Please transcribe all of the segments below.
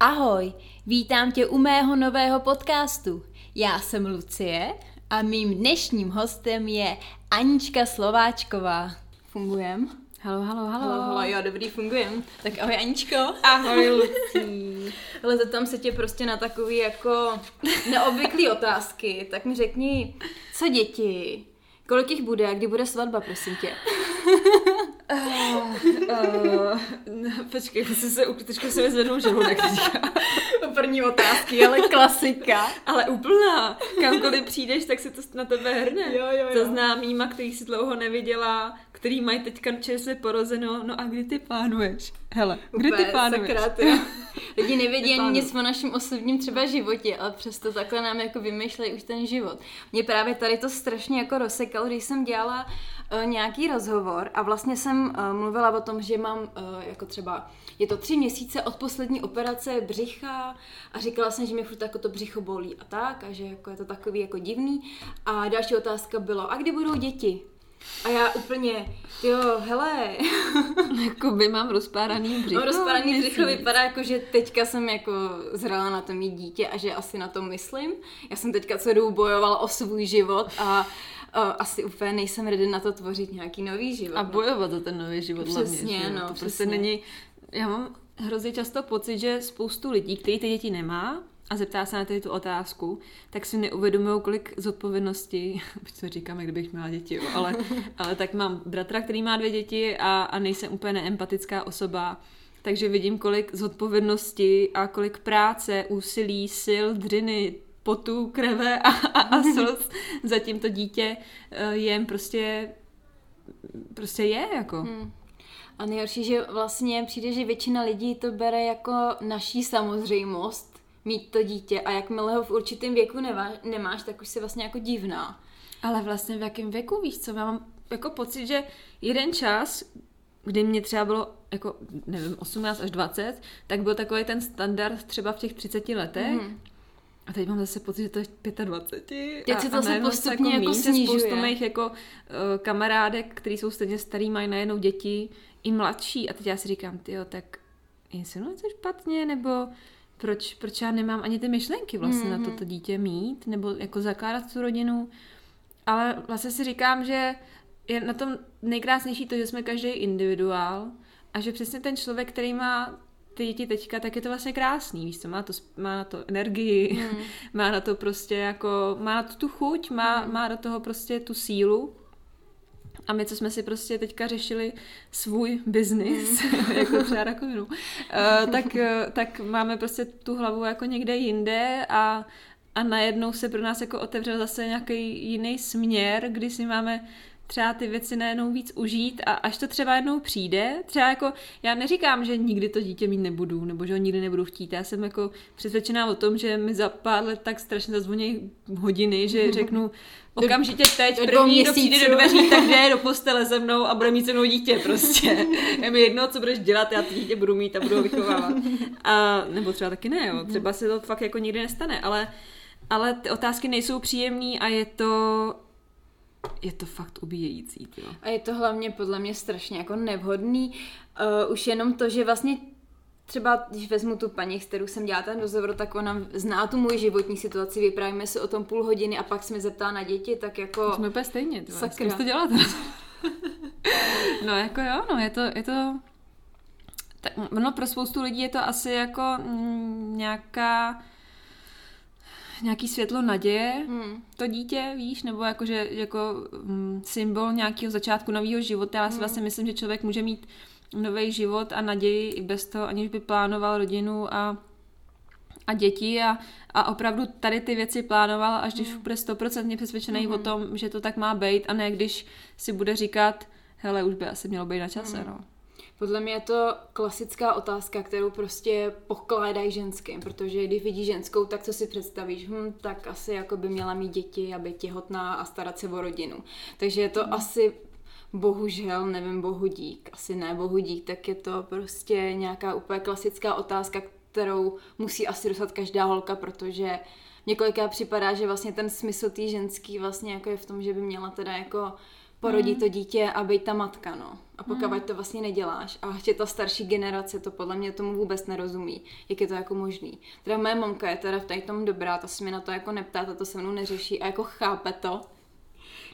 Ahoj, vítám tě u mého nového podcastu. Já jsem Lucie a mým dnešním hostem je Anička Slováčková. Fungujem? Halo, halo, halo. Halo, halo, jo, dobrý, fungujem. Tak ahoj Aničko. Ahoj Lucí. Ale zeptám se tě prostě na takový jako neobvyklý otázky, tak mi řekni, co děti, kolik jich bude a kdy bude svatba, prosím tě? Uh, uh, počkej, musím se, teďka se mi zvednou žaludek První otázky, ale klasika. ale úplná. Kamkoliv přijdeš, tak se to na tebe hrne. Jo, jo, jo. Za známýma, který si dlouho neviděla, který mají teďka čerstvě porozeno. No a kdy ty plánuješ? Hele, kdy ty plánuješ? Sakra, ty. Lidi nevědí ani nic o našem osobním třeba životě, ale přesto takhle nám jako vymýšlejí už ten život. Mě právě tady to strašně jako rozsekalo, když jsem dělala uh, nějaký rozhovor a vlastně jsem uh, mluvila o tom, že mám uh, jako třeba, je to tři měsíce od poslední operace břicha a říkala jsem, že mě furt jako to břicho bolí a tak a že jako je to takový jako divný. A další otázka bylo, a kdy budou děti? A já úplně, jo, hele, Jakoby mám rozpáraný břicho. No, rozpadaný břicho vypadá jako, že teďka jsem jako zrala na to mít dítě a že asi na to myslím. Já jsem teďka celou bojovala o svůj život a uh, asi úplně nejsem ready na to tvořit nějaký nový život. A no. bojovat za ten nový život hlavně, Přesně, jo? no, to prostě přesně. není... Já mám hrozně často pocit, že spoustu lidí, kteří ty děti nemá a zeptá se na tady tu otázku, tak si neuvědomují, kolik zodpovědnosti, co říkám, kdybych měla děti, jo, ale, ale tak mám bratra, který má dvě děti a, a nejsem úplně neempatická osoba, takže vidím, kolik zodpovědnosti a kolik práce, úsilí, sil, dřiny, potu, krve a, a, a slz zatím to dítě eh, jen prostě prostě je, jako. Hmm. A nejhorší, že vlastně přijde, že většina lidí to bere jako naší samozřejmost mít to dítě a jakmile ho v určitém věku nevá, nemáš, tak už si vlastně jako divná. Ale vlastně v jakém věku, víš co, já mám jako pocit, že jeden čas, kdy mě třeba bylo jako, nevím, 18 až 20, tak byl takový ten standard třeba v těch 30 letech. Mhm. A teď mám zase pocit, že to je 25. Teď se to zase postupně jako že snižuje. spoustu mých jako uh, kamarádek, který jsou stejně starý, mají najednou děti i mladší. A teď já si říkám, tyjo, tak něco špatně, nebo proč, proč já nemám ani ty myšlenky vlastně Mhm. na toto dítě mít, nebo jako zakládat tu rodinu. Ale vlastně si říkám, že je na tom nejkrásnější to, že jsme každý individuál a že přesně ten člověk, který má ty děti teďka, tak je to vlastně krásný, víš co, má, to, má na to energii, Hmm. má na to prostě jako, má na to tu chuť, má, má do toho prostě tu sílu. A my, co jsme si prostě teďka řešili svůj biznis, jako třeba rakovinu, uh, tak, uh, tak máme prostě tu hlavu jako někde jinde a, a najednou se pro nás jako otevřel zase nějaký jiný směr, kdy si máme třeba ty věci najednou víc užít a až to třeba jednou přijde, třeba jako, já neříkám, že nikdy to dítě mít nebudu, nebo že ho nikdy nebudu chtít, já jsem jako přesvědčená o tom, že mi za pár let tak strašně zazvoní hodiny, že řeknu okamžitě teď, do první, kdo přijde do dveří, tak jde do postele se mnou a bude mít se mnou dítě prostě. Je mi jedno, co budeš dělat, já to dítě budu mít a budu ho vychovávat. A, nebo třeba taky ne, jo. třeba se to fakt jako nikdy nestane, ale, ale ty otázky nejsou příjemné a je to je to fakt ubíjející, tyjo. A je to hlavně podle mě strašně jako nevhodný. Uh, už jenom to, že vlastně třeba, když vezmu tu paní, s kterou jsem dělala ten rozhovor, tak ona zná tu moji životní situaci, vyprávíme se o tom půl hodiny a pak se mi zeptá na děti, tak jako... Jsme úplně stejně, tyjo. Sakra. To dělat. no jako jo, no je to, je to tak, no pro spoustu lidí je to asi jako mm, nějaká nějaký světlo naděje, Hmm. to dítě, víš, nebo jakože jako mm, symbol nějakého začátku nového života. Já si vlastně myslím, že člověk může mít nový život a naději i bez toho, aniž by plánoval rodinu a, a děti a, a opravdu tady ty věci plánoval, až když bude stoprocentně přesvědčený o tom, že to tak má být a ne když si bude říkat, hele, už by asi mělo být na čase, no. Podle mě je to klasická otázka, kterou prostě pokládají ženským, protože když vidí ženskou, tak co si představíš? Hm, tak asi jako by měla mít děti a být těhotná a starat se o rodinu. Takže je to Hmm. asi bohužel, nevím, bohu dík, asi ne bohu dík, tak je to prostě nějaká úplně klasická otázka, kterou musí asi dostat každá holka, protože mě kolikrát připadá, že vlastně ten smysl té ženský vlastně jako je v tom, že by měla teda jako porodit mm. to dítě a být ta matka, no. A pokud mm. to vlastně neděláš a ještě ta starší generace to podle mě tomu vůbec nerozumí, jak je to jako možný. Teda moje mamka je teda v tady tom dobrá, ta se mi na to jako neptá, ta to se mnou neřeší a jako chápe to,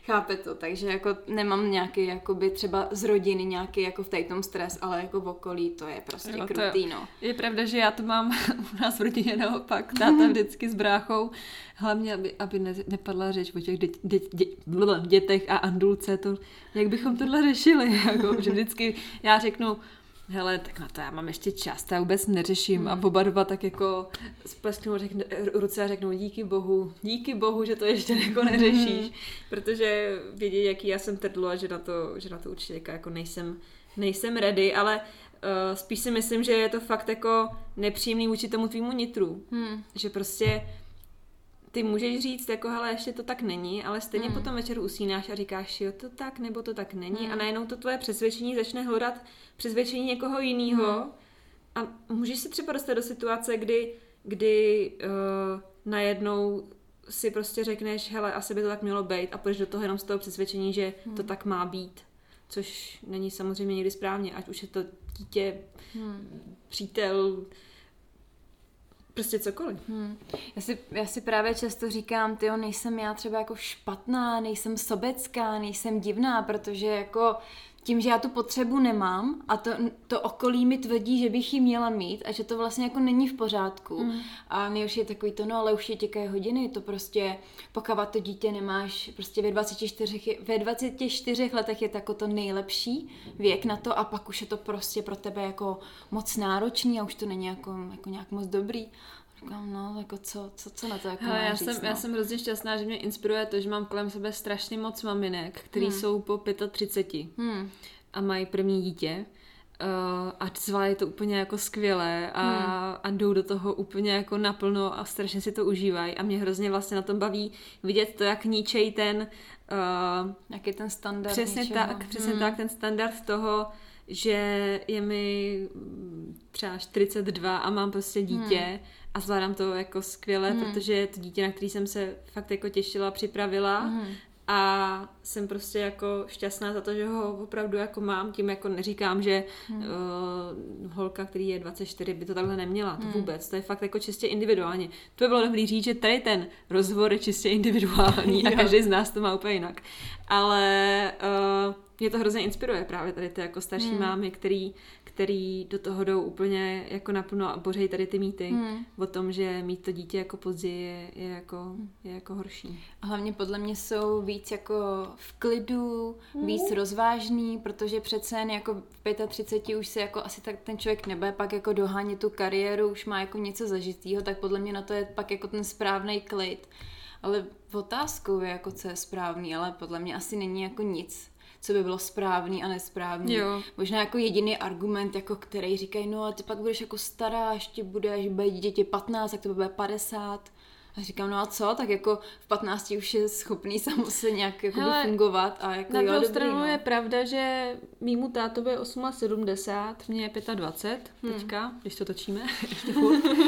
Chápe to, takže jako nemám nějaký jakoby třeba z rodiny nějaký jako v tom stres, ale jako v okolí to je prostě jo, krutý, no. Je pravda, že já to mám u nás v rodině naopak, táta vždycky s bráchou, hlavně, aby, aby ne, nepadla řeč o těch dě, dě, dě, dětech a andulce, to, jak bychom tohle řešili, jako, že vždycky já řeknu, hele, tak na to já mám ještě čas, to já vůbec neřeším. Hmm. A oba dva tak jako splesknou řekne, ruce a řeknou díky bohu, díky bohu, že to ještě jako neřešíš. Hmm. Protože vědí, jaký já jsem trdlo a že na to, že na to určitě jako nejsem, nejsem ready, ale uh, spíš si myslím, že je to fakt jako nepříjemný vůči tomu tvýmu nitru. Hmm. Že prostě ty můžeš říct, jako hele, ještě to tak není, ale stejně mm. potom večer usínáš a říkáš, jo, to tak, nebo to tak není mm. a najednou to tvoje přesvědčení začne hledat přesvědčení někoho jiného mm. a můžeš se třeba dostat do situace, kdy, kdy uh, najednou si prostě řekneš, hele, asi by to tak mělo být a půjdeš do toho jenom z toho přesvědčení, že mm. to tak má být. Což není samozřejmě někdy správně, ať už je to dítě, mm. přítel, Prostě cokoliv. Hmm. Já, si, já si právě často říkám, ty nejsem já třeba jako špatná, nejsem sobecká, nejsem divná, protože jako tím, že já tu potřebu nemám a to, to okolí mi tvrdí, že bych ji měla mít a že to vlastně jako není v pořádku. Mm. A nejhorší je takový to, no ale už je těké hodiny, to prostě, pokud to dítě nemáš, prostě ve 24, ve 24 letech je to jako to nejlepší věk na to a pak už je to prostě pro tebe jako moc náročný a už to není jako, jako nějak moc dobrý. Říkám, no, jako co, co, co na to jako Hele, já, říct, jsem, no? já jsem hrozně šťastná, že mě inspiruje to, že mám kolem sebe strašně moc maminek, který hmm. jsou po 35 hmm. a mají první dítě. Uh, a zvládají to úplně jako skvěle a, hmm. a jdou do toho úplně jako naplno a strašně si to užívají a mě hrozně vlastně na tom baví vidět to, jak ničej ten uh, jaký ten standard přesně ničeho. tak, přesně hmm. tak, ten standard toho, že je mi třeba 42 a mám prostě dítě hmm a zvládám to jako skvěle, mm. protože je to dítě, na který jsem se fakt jako těšila, připravila mm. a jsem prostě jako šťastná za to, že ho opravdu jako mám, tím jako neříkám, že mm. uh, holka, který je 24, by to takhle neměla, to mm. vůbec, to je fakt jako čistě individuálně. To by bylo dobrý říct, že tady ten rozhovor je čistě individuální a každý z nás to má úplně jinak. Ale uh, mě to hrozně inspiruje právě tady ty jako starší mm. mámy, který který do toho jdou úplně jako naplno a bořejí tady ty mýty hmm. o tom, že mít to dítě jako později je, je, jako, hmm. je jako horší. A hlavně podle mě jsou víc jako v klidu, hmm. víc rozvážný, protože přece jen jako v 35 už se jako asi tak ten člověk nebude pak jako dohánět tu kariéru, už má jako něco zažitýho, tak podle mě na to je pak jako ten správný klid. Ale otázkou je jako, co je správný, ale podle mě asi není jako nic co by bylo správný a nesprávný. Jo. Možná jako jediný argument, jako který říkají, no a ty pak budeš jako stará, ještě budeš, bude dítě 15, tak to bude 50. A říkám, no a co, tak jako v 15 už je schopný sám se nějak jako Hele, fungovat a jako Na druhou stranu no. je pravda, že mýmu tátovi je 78, mě je 25 hmm. teďka, když to točíme,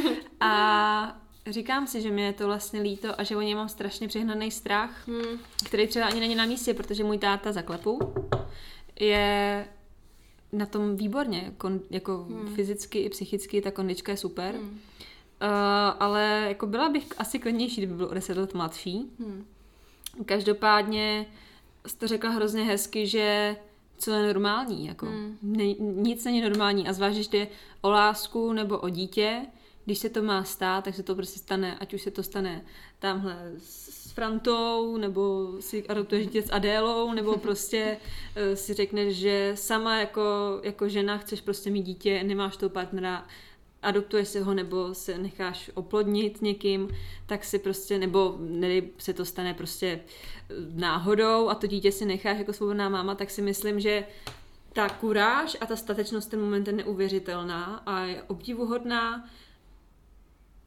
A říkám si, že mě je to vlastně líto a že o něj mám strašně přehnaný strach, hmm. který třeba ani není na místě, protože můj táta zaklepu je na tom výborně, kon, jako hmm. fyzicky i psychicky, ta kondička je super. Hmm. Uh, ale jako byla bych asi klidnější, kdyby byl o 10 let mladší. Hmm. Každopádně to řekla hrozně hezky, že co je normální, jako hmm. ne, nic není normální a zvlášť, když jde o lásku nebo o dítě, když se to má stát, tak se to prostě stane, ať už se to stane tamhle s Frantou, nebo si adoptuješ dítě s Adélou, nebo prostě uh, si řekneš, že sama jako, jako žena chceš prostě mít dítě, nemáš toho partnera, adoptuješ si ho nebo se necháš oplodnit někým, tak si prostě, nebo nedej se to stane prostě eh, náhodou a to dítě si necháš jako svobodná máma, tak si myslím, že ta kuráž a ta statečnost ten moment je neuvěřitelná a je obdivuhodná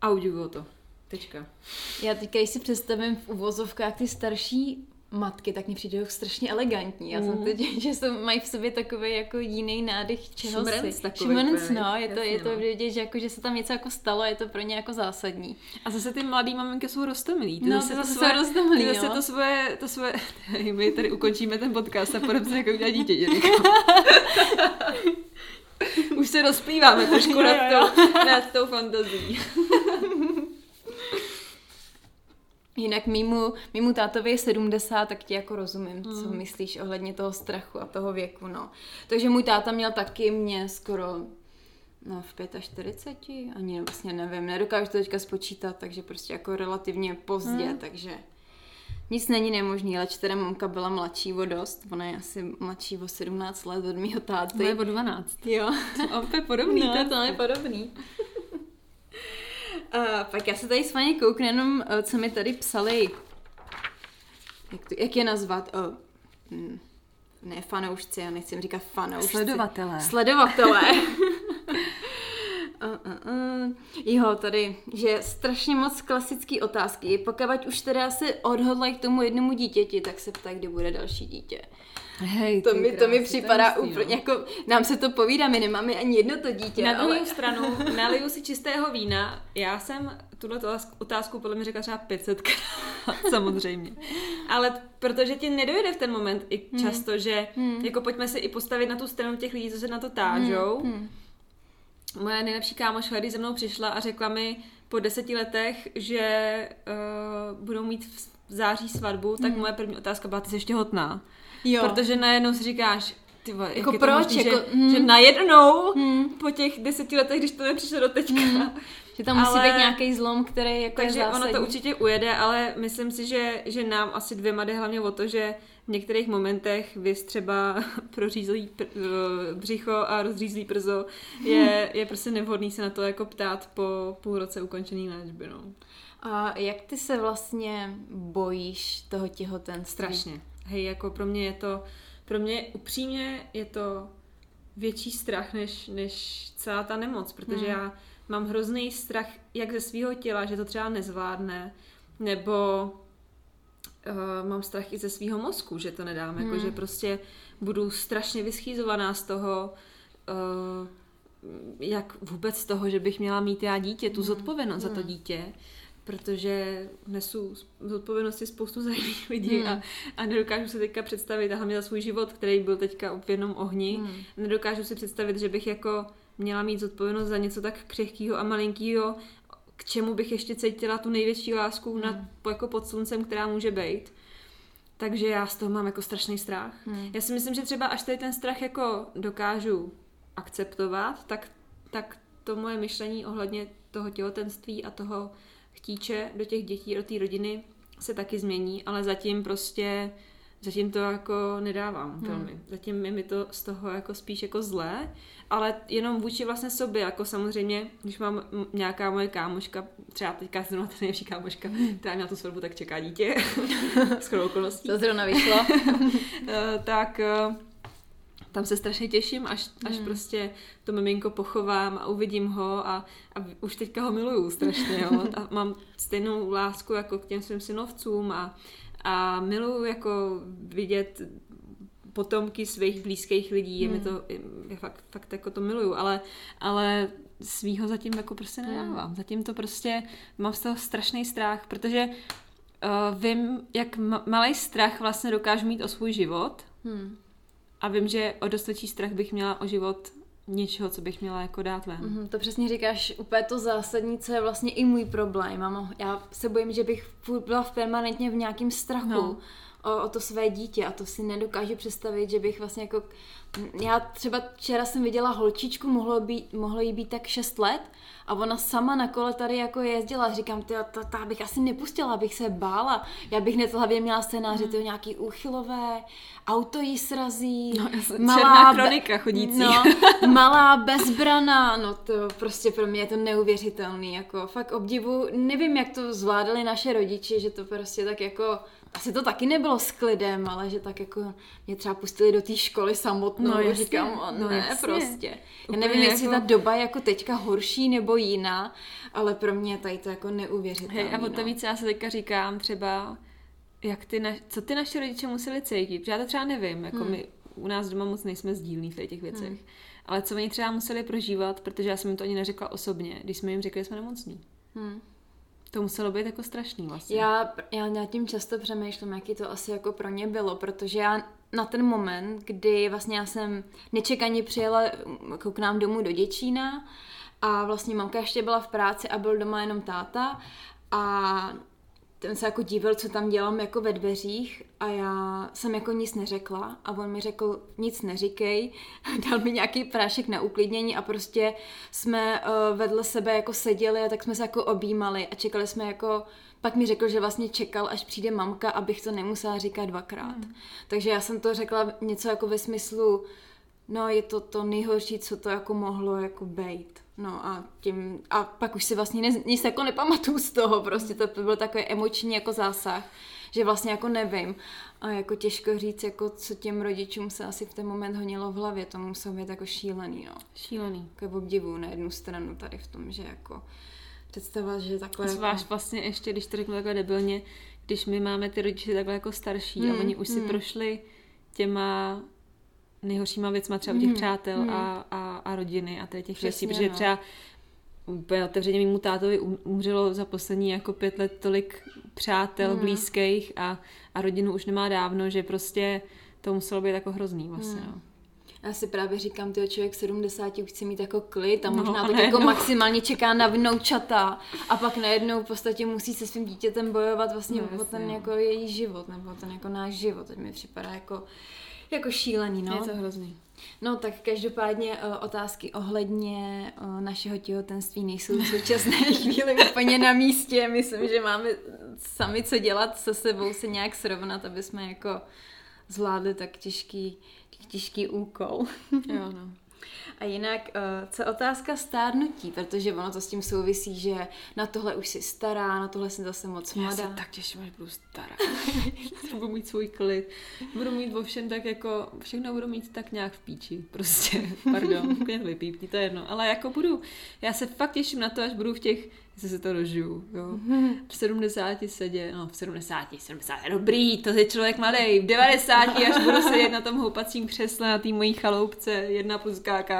a udivuju to. Tečka. Já teďka, si představím v uvozovkách ty starší matky, tak mi přijde strašně elegantní. Já mm. jsem Mhm. teď, že jsou, mají v sobě takový jako jiný nádech čeho Šmrnc si. takový Šmrnc, no, je to, je to no. vidět, že, jako, že se tam něco jako stalo, je to pro ně jako zásadní. A zase ty mladý maminky jsou rostomilí. Ty No, zase to to jsou svoje, roztomilý, ty zase to svoje, to svoje, my tady ukončíme ten podcast a půjdeme se jako udělat dítě. Už se rozplýváme trošku nad tou, nad tou fantazí. Jinak mýmu, mýmu tátovi je 70, tak ti jako rozumím, co myslíš ohledně toho strachu a toho věku, no. Takže můj táta měl taky mě skoro no, v 45, ani vlastně nevím, nedokážu to teďka spočítat, takže prostě jako relativně pozdě, Hmm. takže nic není nemožný, ale teda mamka byla mladší o dost, ona je asi mladší o 17 let od mýho táty. Je o 12. Jo. Je podobný. No, tak- to je podobný. A pak já se tady s vámi kouknu jenom, eh, co mi tady psali, jak, to, jak je nazvat, o, hm, ne fanoušci, já nechci říkat fanoušci. Sledovatelé. Sledovatelé. Jo, tady, že strašně moc klasický otázky. Pokud už teda se odhodlají k tomu jednomu dítěti, tak se ptají, kdy bude další dítě. Hej, To mi, to mi připadá hustý, úplně, no. jako, nám se to povídá, my nemáme ani jedno to dítě, Na druhou ale... stranu naliju si čistého vína. Já jsem tuhle otázku podle mě řekla třeba 500 krát, samozřejmě. Ale protože ti nedojde v ten moment i často, že jako pojďme se i postavit na tu stranu těch lidí, co se na to tážou. Hmm. Moje nejlepší kámoška, když ze mnou přišla a řekla mi po deseti letech, že uh, budou mít v září svatbu, tak moje první otázka byla, ty jsi ještě hotná. Jo. Protože najednou si říkáš, ty vole, jak Jako proč? možný, Jako, že, mm. že najednou Hmm. po těch deseti letech, když to nepřišlo do teďka. Hmm. Že tam musí Ale- být nějaký zlom, který jako Takže je ono to určitě ujede, ale myslím si, že, že nám asi dvěma jde hlavně o to, že v některých momentech vys třeba prořízlý pr- eh, břicho a rozřízlý przo je, je prostě nevhodný se na to jako ptát po půl roce ukončený léčby. No. A jak ty se vlastně bojíš toho těhotenství? Strašně. Hej, jako pro mě je to, pro mě upřímně je to větší strach než, než celá ta nemoc, protože Hmm. já mám hrozný strach jak ze svého těla, že to třeba nezvládne, nebo uh, mám strach i ze svého mozku, že to nedám, Hmm. jako že prostě budu strašně vyschýzovaná z toho, uh, jak vůbec z toho, že bych měla mít já dítě, tu zodpovědnost za to dítě, protože nesu zodpovědnosti spoustu za jiných lidí a, a nedokážu si teďka představit, a hlavně za svůj život, který byl teďka v jednom ohni, Hmm. nedokážu si představit, že bych jako měla mít zodpovědnost za něco tak křehkého a malinkého, k čemu bych ještě cítila tu největší lásku Hmm. nad, jako pod sluncem, která může být. Takže já z toho mám jako strašný strach. Hmm. Já si myslím, že třeba až tady ten strach jako dokážu akceptovat, tak, tak to moje myšlení ohledně toho těhotenství a toho chtíče do těch dětí, do té rodiny se taky změní, ale zatím prostě zatím to jako nedávám Hmm. velmi. Zatím je mi to z toho jako spíš jako zlé, ale jenom vůči vlastně sobě, jako samozřejmě, když mám nějaká moje kámoška, třeba teďka zrovna ta nejlepší kámoška, která měla tu svatbu, tak čeká dítě, s okolností. To zrovna vyšlo. Eh, tak eh, tam se strašně těším, až, až Hmm. prostě to miminko pochovám a uvidím ho a, a už teďka ho miluju strašně, jo. A mám stejnou lásku jako k těm svým synovcům a, a miluju jako vidět potomky svých blízkých lidí, je mi Hmm. to, je, je fakt, fakt jako to miluju, ale, ale svýho zatím jako prostě Hmm. nedávám. Zatím to prostě, mám z toho strašný strach, protože uh, vím, jak ma- malý strach vlastně dokážu mít o svůj život Hmm. a vím, že o dost větší strach bych měla o život něčeho, co bych měla jako dát ven. Mhm, to přesně říkáš úplně to zásadní, co je vlastně i můj problém. Mám, já se bojím, že bych byla v permanentně v nějakém strachu No. O, o to své dítě a to si nedokážu představit, že bych vlastně jako... Já třeba včera jsem viděla holčičku, mohlo, být, mohlo jí být tak 6 let a ona sama na kole tady jako jezdila. Říkám, ty, ta, ta bych asi nepustila, abych se bála. Já bych hned v hlavě měla scénáře, ty nějaký úchylové, auto jí srazí, No, černá kronika chodící. No, malá bezbrana, no to prostě pro mě je to neuvěřitelný, jako fakt obdivu, nevím, jak to zvládali naše rodiče, že to prostě tak jako, asi to taky nebylo s klidem, ale že tak jako mě třeba pustili do té školy samotnou, No jasně, říkám, o, no ne, jasně. prostě. Já Úplně nevím, jestli jako- ta doba je jako teďka horší nebo jiná, ale pro mě je tady to jako neuvěřitelný. Hej, a o to no. víc já se teďka říkám třeba, jak ty na, co ty naše rodiče museli cítit, protože já to třeba nevím, jako hmm. my u nás doma moc nejsme sdílní v těch věcech, hmm. ale co oni třeba museli prožívat, protože já jsem jim to ani neřekla osobně, když jsme jim řekli, že jsme nemocní. Hmm. To muselo být jako strašný vlastně. Já, já nad tím často přemýšlím, jaký to asi jako pro ně bylo, protože já na ten moment, kdy vlastně já jsem nečekaně přijela jako k nám domů do Děčína a vlastně mamka ještě byla v práci a byl doma jenom táta a ten se jako díval, co tam dělám jako ve dveřích a já jsem jako nic neřekla a on mi řekl, nic neříkej, dal mi nějaký prášek na uklidnění a prostě jsme uh, vedle sebe jako seděli a tak jsme se jako objímali a čekali jsme jako, pak mi řekl, že vlastně čekal, až přijde mamka, abych to nemusela říkat dvakrát. Hmm. Takže já jsem to řekla něco jako ve smyslu, no je to to nejhorší, co to jako mohlo jako být. No a tím, a pak už si vlastně ne, nic jako nepamatuju z toho, prostě to byl takový emoční jako zásah, že vlastně jako nevím. A jako těžko říct, jako co těm rodičům se asi v ten moment honilo v hlavě, to muselo být jako šílený, no. Šílený. Jako obdivu na jednu stranu tady v tom, že jako představa, že takhle... Zvlášť jako... vlastně ještě, když to řeknu takhle debilně, když my máme ty rodiče takhle jako starší hmm, a oni už si hmm. prošli těma nejhoršíma věcma třeba u těch mm. přátel mm. a, a, a rodiny a těch Přesně, věcí, protože no. třeba úplně otevřeně mému tátovi um, umřelo za poslední jako pět let tolik přátel mm. blízkých a, a rodinu už nemá dávno, že prostě to muselo být jako hrozný vlastně, mm. no. Já si právě říkám, ty člověk 70 už chce mít jako klid a no, možná no, tak jako maximálně čeká na vnoučata a pak najednou v podstatě musí se svým dítětem bojovat vlastně no, o ten no. jako její život nebo ten jako náš život. Teď mi připadá jako jako šílený, no. Je to hrozný. No tak každopádně uh, otázky ohledně uh, našeho těhotenství nejsou v současné chvíli úplně na místě. Myslím, že máme sami co dělat se sebou, se nějak srovnat, aby jsme jako zvládli tak těžký, těžký úkol. jo, no. A jinak, eh, co otázka stárnutí, protože ono to s tím souvisí, že na tohle už si stará, na tohle jsem zase moc mladá. Já se tak těším, až budu stará. budu mít svůj klid. Budu mít ovšem tak jako, všechno budu mít tak nějak v píči, prostě. Pardon, klidně vypípni, to je jedno. Ale jako budu, já se fakt těším na to, až budu v těch jestli se to dožiju, jo. V 70 sedě, no v 70, 70, dobrý, to je člověk mladý, v 90 až budu sedět na tom houpacím křesle na té mojí chaloupce, jedna plus KK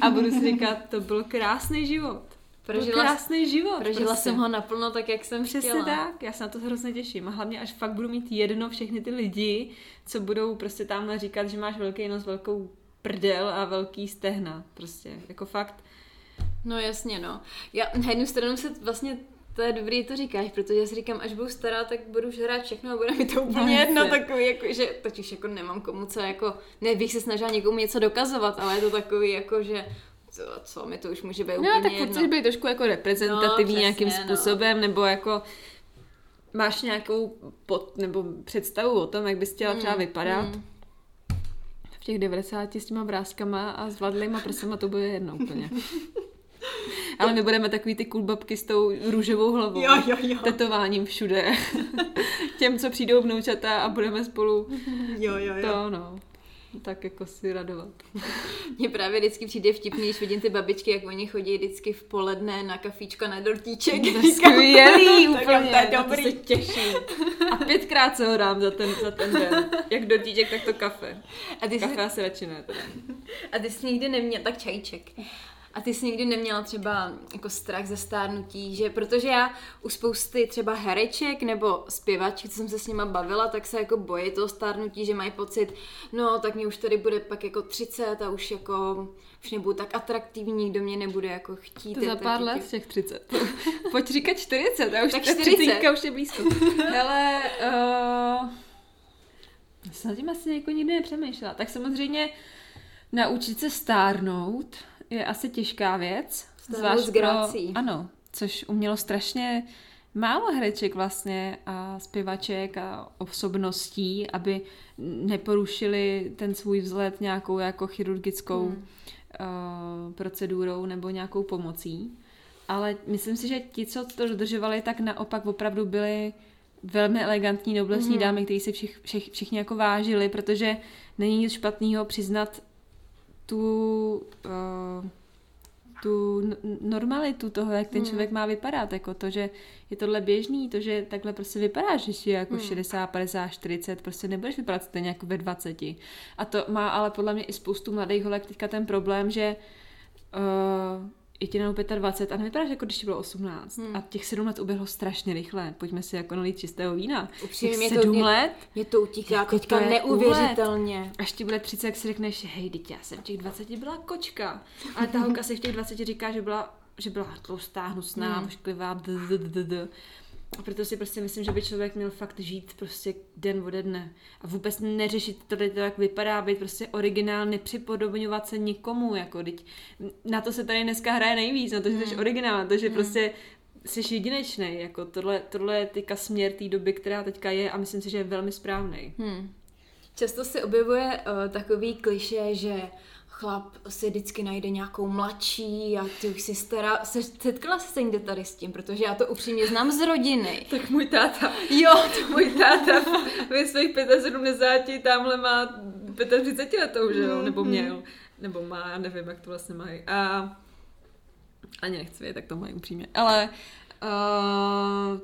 a budu si říkat, to byl krásný život. Prožila, krásný život. Prožila prostě. jsem ho naplno tak, jak jsem Přesně chtěla. tak, já se na to hrozně těším. A hlavně, až fakt budu mít jedno všechny ty lidi, co budou prostě tamhle říkat, že máš velký nos, velkou prdel a velký stehna. Prostě, jako fakt No jasně, no. Já na jednu stranu se vlastně to je dobrý, to říkáš, protože já si říkám, až budu stará, tak budu už hrát všechno a bude mi to úplně no, jedno takový, jako, že teď už jako nemám komu co, jako, ne bych se snažila někomu něco dokazovat, ale je to takový, jako, že co, co mi to už může být no, úplně tak jedno. chceš být trošku jako reprezentativní no, nějakým no. způsobem, no. nebo jako máš nějakou pod, nebo představu o tom, jak bys chtěla mm, třeba vypadat. Mm. V těch 90 s těma vrázkama a s vadlejma prsama to bude jedno úplně. Ale my budeme takový ty kulbabky s tou růžovou hlavou. Jo, jo, jo. Tetováním všude. Těm, co přijdou vnoučata a budeme spolu jo, jo, jo. to, no tak jako si radovat. Mně právě vždycky přijde vtipný, když vidím ty babičky, jak oni chodí vždycky v poledne na kafíčko na dortíček. To je skvělý úplně, to je dobrý. to se těším. A pětkrát se ho dám za ten, za ten den. Jak dortíček, tak to kafe. A ty kafe jsi... asi radši ne. Teda. A ty jsi nikdy neměl, tak čajíček. A ty jsi nikdy neměla třeba jako strach ze stárnutí, že protože já u spousty třeba hereček nebo zpěvaček, co jsem se s nima bavila, tak se jako bojí toho stárnutí, že mají pocit, no tak mě už tady bude pak jako 30 a už jako už nebudu tak atraktivní, kdo mě nebude jako chtít. To za pár let těch... těch 30. Pojď říkat 40, a už tak 40. už je blízko. Hele, uh, jsem tím asi jako nikdy nepřemýšlela. Tak samozřejmě naučit se stárnout, je asi těžká věc. Zvlášť pro, ano, což umělo strašně málo hereček vlastně a zpěvaček a osobností, aby neporušili ten svůj vzhled nějakou jako chirurgickou hmm. uh, procedurou nebo nějakou pomocí. Ale myslím si, že ti, co to dodržovali, tak naopak opravdu byli velmi elegantní, noblesní mm-hmm. dámy, kteří si všich, všich, všichni jako vážili, protože není nic špatného přiznat tu, uh, tu normalitu toho, jak ten hmm. člověk má vypadat, jako to, že je tohle běžný, to, že takhle prostě vypadáš, že je jako hmm. 60, 50, 40, prostě nebudeš vypadat stejně jako ve 20. A to má ale podle mě i spoustu mladých holek teďka ten problém, že uh, je ti jenom 25 a nevypadáš jako když ti bylo 18. Hmm. A těch 7 let uběhlo strašně rychle. Pojďme si jako nalít čistého vína. Upřímně, 7 to, let. Je to utíká jako teďka to neuvěřitelně. Ulet. Až ti bude 30, jak si řekneš, hej, teď já jsem v těch 20 byla kočka. Ale ta holka si v těch 20 říká, že byla že byla tlustá, hnusná, hmm. pošklivá, a proto si prostě myslím, že by člověk měl fakt žít prostě den ode dne. A vůbec neřešit to, to jak vypadá, být prostě originál, nepřipodobňovat se nikomu, jako teď, na to se tady dneska hraje nejvíc, na to, že jsi hmm. originál, na to, že hmm. prostě jsi jedinečný, jako tohle, tohle je teďka směr té doby, která teďka je a myslím si, že je velmi správný. Hmm. Často se objevuje uh, takový kliše, že chlap si vždycky najde nějakou mladší a ty už si stará. Se, setkala jsi se někde tady s tím, protože já to upřímně znám z rodiny. tak můj táta. Jo, to můj táta ve svých 75 tamhle má 35 letou, že jo, mm, nebo měl. Nebo má, já nevím, jak to vlastně mají. A ani nechci vědět, tak to mají upřímně. Ale uh,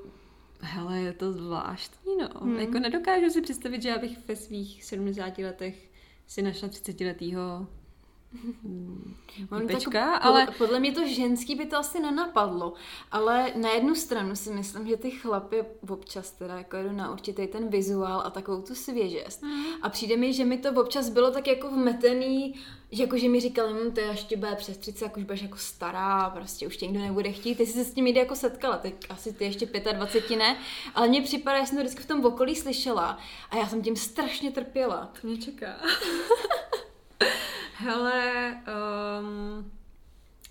hele, je to zvláštní, no. Hmm. Jako nedokážu si představit, že já bych ve svých 70 letech si našla 30 letýho Pečka, jako, ale... Podle mě to ženský by to asi nenapadlo, ale na jednu stranu si myslím, že ty chlapy občas teda jako jdu na určitý ten vizuál a takovou tu svěžest. Mm. A přijde mi, že mi to občas bylo tak jako vmetený, že jako, že mi říkali, hm, to je ještě bude přes 30, jak už budeš jako stará, prostě už tě nikdo nebude chtít. Ty jsi se s tím jde jako setkala, tak asi ty ještě 25 ne, ale mně připadá, že jsem to vždycky v tom okolí slyšela a já jsem tím strašně trpěla. To mě čeká. Hele, um,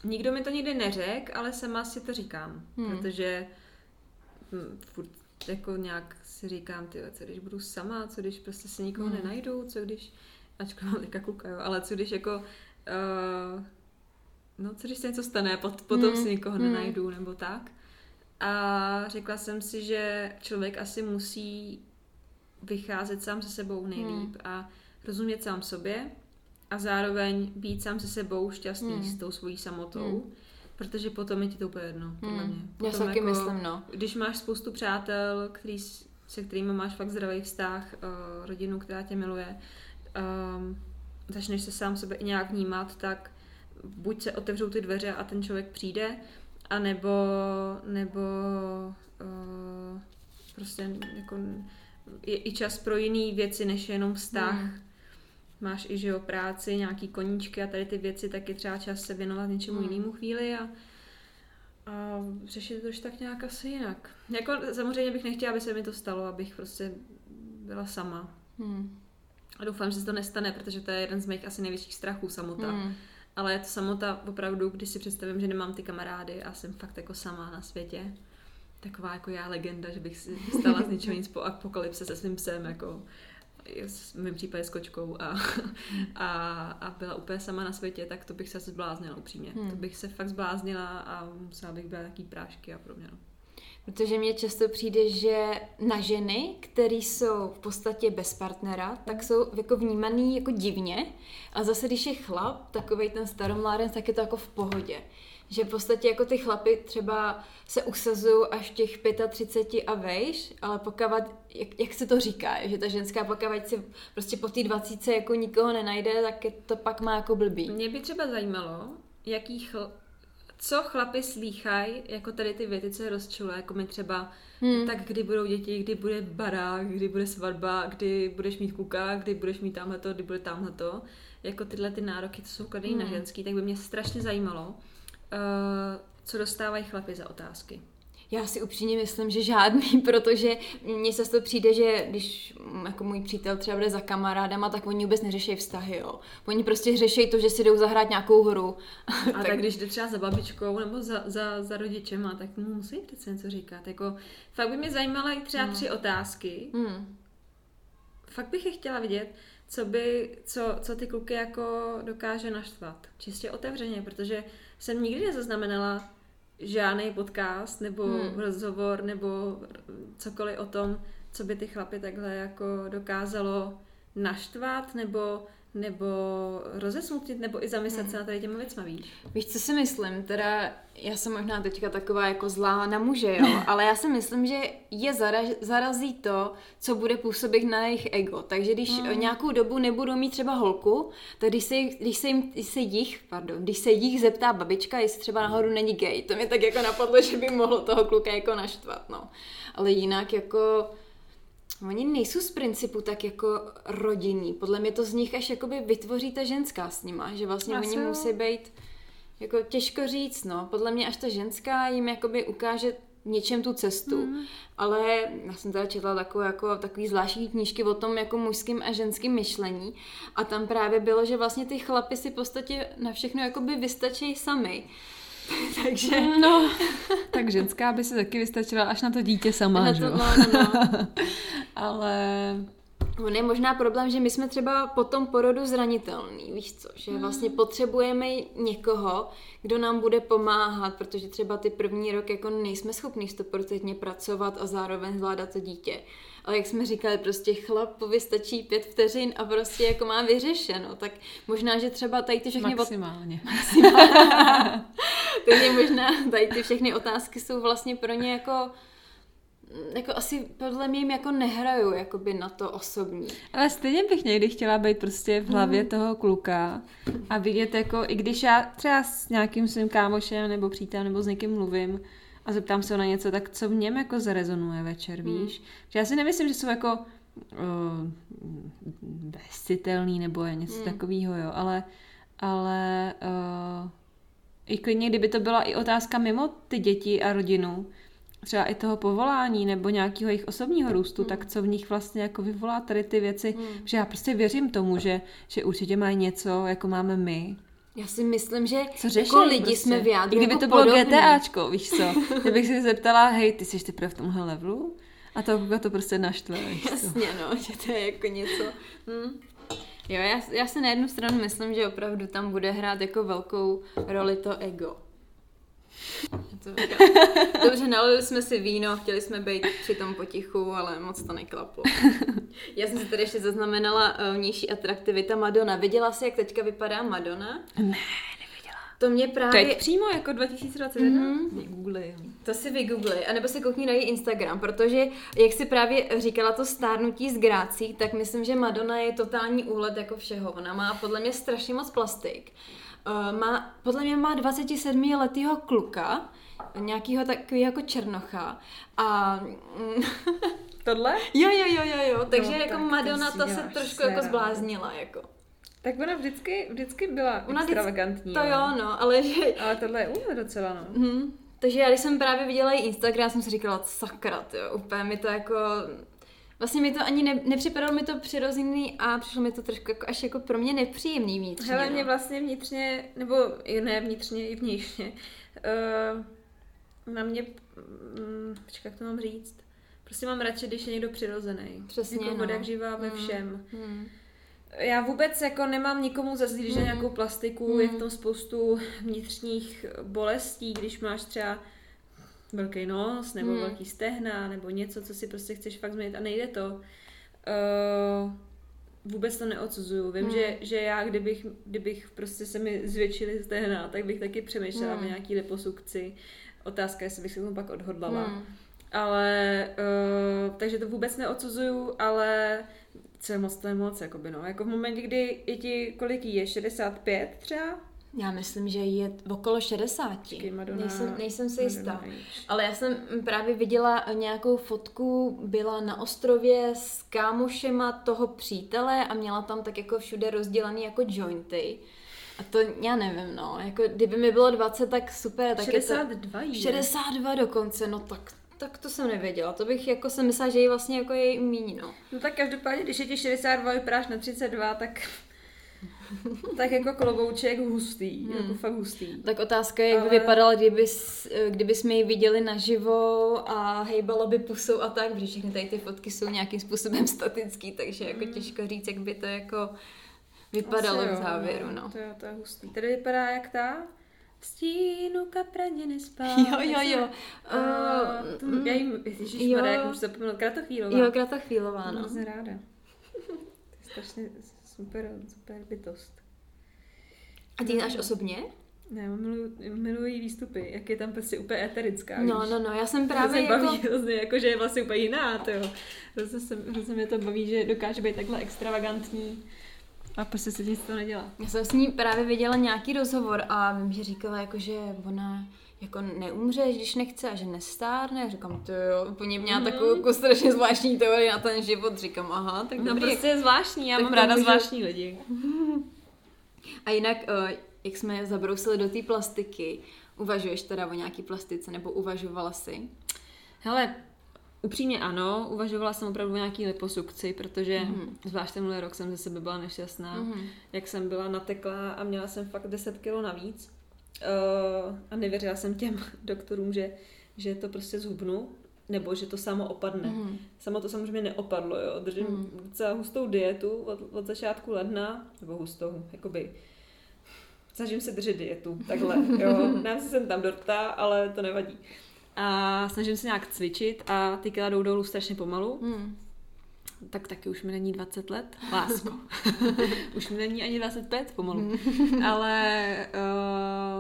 nikdo mi to nikdy neřekl, ale sama si to říkám, hmm. protože hm, furt jako nějak si říkám, ty, co když budu sama, co když prostě si nikoho hmm. nenajdu, co když, ačkoliv mám teďka kluka, jo, ale co když jako, uh, no co když se něco stane, pot, potom hmm. si nikoho hmm. nenajdu, nebo tak. A řekla jsem si, že člověk asi musí vycházet sám se sebou nejlíp hmm. a rozumět sám sobě a zároveň být sám se sebou šťastný hmm. s tou svojí samotou, hmm. protože potom je ti to úplně jedno, podle hmm. mě. Potom Já taky jako, myslím, no. Když máš spoustu přátel, který, se kterými máš fakt zdravý vztah, uh, rodinu, která tě miluje, um, začneš se sám sebe i nějak vnímat, tak buď se otevřou ty dveře a ten člověk přijde, anebo nebo uh, prostě jako je i čas pro jiné věci, než jenom vztah. Hmm máš i že jo, práci, nějaký koníčky a tady ty věci, tak je třeba čas se věnovat něčemu hmm. jinému chvíli a, a řešit to už tak nějak asi jinak. Jako samozřejmě bych nechtěla, aby se mi to stalo, abych prostě byla sama. Hmm. A doufám, že se to nestane, protože to je jeden z mých asi největších strachů, samota. Hmm. Ale je to samota opravdu, když si představím, že nemám ty kamarády a jsem fakt jako sama na světě. Taková jako já legenda, že bych si stala z ničeho nic po apokalypse se svým psem, jako v mém případě s kočkou a, a, a byla úplně sama na světě, tak to bych se asi zbláznila upřímně. Hmm. To bych se fakt zbláznila a musela bych být nějaký prášky a podobně. No. Protože mně často přijde, že na ženy, které jsou v podstatě bez partnera, tak jsou jako vnímaný jako divně. A zase, když je chlap, takový ten staromláden, tak je to jako v pohodě že v podstatě jako ty chlapy třeba se usazují až v těch 35 a vejš, ale pokud, jak, jak se to říká, že ta ženská pokud si prostě po té 20 jako nikoho nenajde, tak je to pak má jako blbý. Mě by třeba zajímalo, jaký chl- co chlapi slýchají, jako tady ty věty, co je rozčiluje, jako mi třeba, hmm. tak kdy budou děti, kdy bude barák, kdy bude svatba, kdy budeš mít kuka, kdy budeš mít tamhleto, kdy bude tamhleto, jako tyhle ty nároky, co jsou kladený hmm. na ženský, tak by mě strašně zajímalo, co dostávají chlapy za otázky. Já si upřímně myslím, že žádný, protože mně se to přijde, že když jako můj přítel třeba bude za kamarádama, tak oni vůbec neřeší vztahy, jo. Oni prostě řeší to, že si jdou zahrát nějakou hru. A tak, tak když jde třeba za babičkou nebo za, za, za rodičema, tak mu musí přece něco říkat. Jako, fakt by mě zajímala i třeba hmm. tři otázky. Hmm. Fakt bych je chtěla vidět, co by, co, co ty kluky jako dokáže naštvat. Čistě otevřeně, protože jsem nikdy nezaznamenala žádný podcast nebo hmm. rozhovor nebo cokoliv o tom, co by ty chlapy takhle jako dokázalo naštvat nebo nebo rozesmutit, nebo i zamyslet Hmm. se na tady těma věcma, víš? Víš, co si myslím? Teda já jsem možná teďka taková jako zlá na muže, jo, ale já si myslím, že je zara, zarazí to, co bude působit na jejich ego. Takže když mm. nějakou dobu nebudou mít třeba holku, tak když se, když se, jim, když se jich, pardon, když se jich zeptá babička, jestli třeba nahoru není gay, to mě tak jako napadlo, že by mohlo toho kluka jako naštvat, no. Ale jinak jako Oni nejsou z principu tak jako rodinní. Podle mě to z nich až jakoby vytvoří ta ženská s nima, že vlastně Asi oni jo. musí být jako těžko říct, no. Podle mě až ta ženská jim jakoby ukáže něčem tu cestu. Mm. Ale já jsem teda četla takovou, jako, takový zvláštní knížky o tom jako mužským a ženským myšlení a tam právě bylo, že vlastně ty chlapy si v podstatě na všechno jakoby vystačí sami. Takže... No, tak ženská by se taky vystačila až na to dítě sama, Na to, no, no, no. Ale On je možná problém, že my jsme třeba po tom porodu zranitelný, víš co, že vlastně potřebujeme někoho, kdo nám bude pomáhat, protože třeba ty první rok jako nejsme schopní stoprocentně pracovat a zároveň zvládat to dítě. Ale jak jsme říkali, prostě chlapovi stačí pět vteřin a prostě jako má vyřešeno, tak možná, že třeba tady ty všechny ot- maximálně. takže možná tady ty všechny otázky jsou vlastně pro ně jako jako asi podle mě jim jako nehrajou jakoby na to osobní. Ale stejně bych někdy chtěla být prostě v hlavě Hmm. toho kluka a vidět jako, i když já třeba s nějakým svým kámošem nebo přítelem nebo s někým mluvím a zeptám se ho na něco, tak co v něm jako zarezonuje večer, Hmm. víš? Že já si nemyslím, že jsou jako uh, bezcitelný nebo je něco Hmm. takového, jo, ale, ale uh, i klidně, kdyby to byla i otázka mimo ty děti a rodinu, třeba i toho povolání nebo nějakého jejich osobního růstu, Hmm. tak co v nich vlastně jako vyvolá tady ty věci, že já prostě věřím tomu, že, že určitě mají něco, jako máme my. Já si myslím, že Co řeší jako lidi prostě. jsme v jádru I kdyby jako to bylo podobný. GTAčko, víš co? Kdybych si zeptala, hej, ty jsi teprve v tomhle levelu? A to to prostě naštve? Jasně, no, že to je jako něco. Hm. Jo, já, já si na jednu stranu myslím, že opravdu tam bude hrát jako velkou roli to ego. To Dobře, nalili jsme si víno, chtěli jsme být při tom potichu, ale moc to neklaplo. Já jsem si tady ještě zaznamenala uh, vnější atraktivita Madonna. Viděla jsi, jak teďka vypadá Madonna? Ne, neviděla. To mě právě... Teď přímo jako 2021? Mhm. Mm-hmm. To si vygoogli, anebo si koukni na její Instagram, protože jak si právě říkala to stárnutí z grácí, tak myslím, že Madonna je totální úlet jako všeho. Ona má podle mě strašně moc plastik. Uh, má, podle mě má 27 letého kluka, nějakýho takový jako černocha. A mm, Tohle? jo, jo, jo, jo, jo, takže No, jako tak to Madonna ta se trošku jako srandu. zbláznila, jako. Tak ona vždycky, vždycky byla Ona vždycky- extravagantní. To no. jo, no, ale že Ale tohle je uměl docela, no. Mhm. Takže já, když jsem právě viděla její Instagram, jsem si říkala, sakra, jo, úplně mi to jako... Vlastně mi to ani ne, nepřipadalo mi to přirozený a přišlo mi to trošku jako, až jako pro mě nepříjemný vnitřně. Hele, no. mě vlastně vnitřně, nebo i ne vnitřně, i vnějšně, uh, na mě, um, počkej, jak to mám říct, prostě mám radši, když je někdo přirozený. Přesně, Jako no. no. jak živá ve Mm. všem. Hmm. Já vůbec jako nemám nikomu za zlý, že Mm. nějakou plastiku, Mm. je v tom spoustu vnitřních bolestí, když máš třeba velký nos, nebo Mm. velký stehna, nebo něco, co si prostě chceš fakt změnit a nejde to. Uh, vůbec to neodsuzuju. Vím, Mm. že, že já, kdybych, kdybych prostě se mi zvětšily stehna, tak bych taky přemýšlela Mm. o nějaký liposukci. Otázka, jestli bych se tomu pak odhodlala. Hmm. Ale, uh, takže to vůbec neodsuzuju, ale co je moc, to je moc, jakoby no. Jako v momentě, kdy je ti, kolik je, 65 třeba? Já myslím, že je okolo 60. Počkej, Madonna, nejsem, nejsem si jistá. Ale já jsem právě viděla nějakou fotku, byla na ostrově s kámošema toho přítele a měla tam tak jako všude rozdělaný jako jointy. A to já nevím, no, jako kdyby mi bylo 20, tak super, tak je 62 to... jí je. 62 dokonce, no tak, tak to jsem nevěděla. To bych jako jsem myslela, že je vlastně jako její míň, no. No tak každopádně, když je ti 62, vypadáš na 32, tak tak jako klobouček hustý, Hmm. jako fakt hustý. Tak otázka je, jak by Ale- vypadala, kdybys, kdyby jsme ji viděli naživo a hejbala by pusou a tak, protože všechny tady ty fotky jsou nějakým způsobem statický, takže jako těžko říct, jak by to jako vypadalo Asi v jo, závěru, no. To, je, to je hustý. Tady vypadá jak ta v stínu kapraně nespá. Jo, jo, jo. Uh, já jim, ježišmarja, jo. jak už zapomněl, Kratochvílová. Jo, Kratochvílová, no. hrozně ráda. To je strašně super, super bytost. A ty až osobně? Ne, já miluji, miluji výstupy, jak je tam prostě úplně eterická. No, víš? no, no, já jsem právě se baví jako... hrozně, jako, že je vlastně úplně jiná, to jo. Hrozně, se, hrozně mě to baví, že dokáže být takhle extravagantní a prostě se nic to nedělá. Já jsem s ní právě viděla nějaký rozhovor a vím, že říkala jako, že ona jako neumře, když nechce a že nestárne. Říkám, to jo, úplně měla Mhm. takovou jako strašně zvláštní teorii na ten život. Říkám, aha, tak No dobrý. prostě je zvláštní, já tak mám ráda můžu- zvláštní lidi. A jinak, eh, jak jsme zabrousili do té plastiky, uvažuješ teda o nějaký plastice, nebo uvažovala si? Hele, upřímně ano, uvažovala jsem opravdu o nějaký liposukci, protože Mhm. mm-hmm. zvlášť tenhle rok jsem ze sebe byla nešťastná. Mm-hmm. Mhm. Jak jsem byla nateklá a měla jsem fakt 10 kilo navíc. Uh, a nevěřila jsem těm doktorům, že, že to prostě zhubnu, nebo že to samo opadne. Mhm. Samo to samozřejmě neopadlo, jo. Držím mm. docela hustou dietu od, od začátku ledna, nebo hustou, jakoby snažím se držet dietu, takhle, jo. Nám se sem tam dortá, ale to nevadí. A snažím se nějak cvičit a ty kila jdou dolů strašně pomalu. Hmm. Tak taky už mi není 20 let. Lásko. už mi není ani 25 pomalu. Ale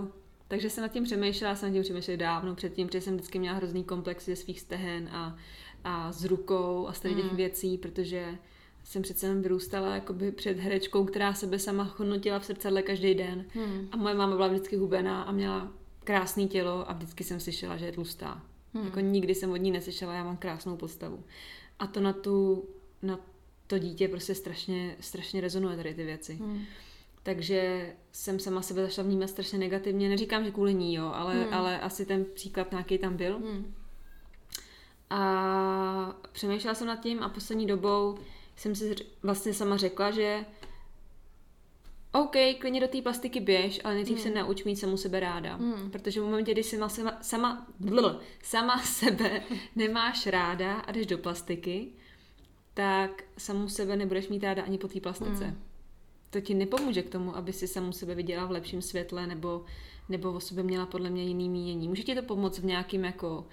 uh, takže jsem nad tím přemýšlela, jsem nad tím přemýšlela dávno předtím, protože jsem vždycky měla hrozný komplex ze svých stehen a, a s rukou a z těch Mm. věcí, protože jsem přece jen vyrůstala jakoby před herečkou, která sebe sama hodnotila v srdcadle každý den. Hmm. A moje máma byla vždycky hubená a měla krásné tělo a vždycky jsem slyšela, že je tlustá. Hmm. Jako nikdy jsem od ní neslyšela, já mám krásnou postavu. A to na tu, na to dítě prostě strašně, strašně rezonuje tady ty věci. Hmm. Takže jsem sama sebe začala vnímat strašně negativně. Neříkám, že kvůli ní, jo, ale, Hmm. ale asi ten příklad nějaký tam byl. Hmm. A přemýšlela jsem nad tím a poslední dobou jsem si vlastně sama řekla, že OK, klidně do té plastiky běž, ale nejdřív se nauč mít samu sebe ráda. Hmm. Protože v momentě, kdy sama, sama, sama, bl, sama sebe nemáš ráda a jdeš do plastiky, tak samu sebe nebudeš mít ráda ani po té plastice. Hmm. To ti nepomůže k tomu, aby si samu sebe viděla v lepším světle nebo, nebo o sobě měla podle mě jiný mínění. Může ti to pomoct v nějakým jako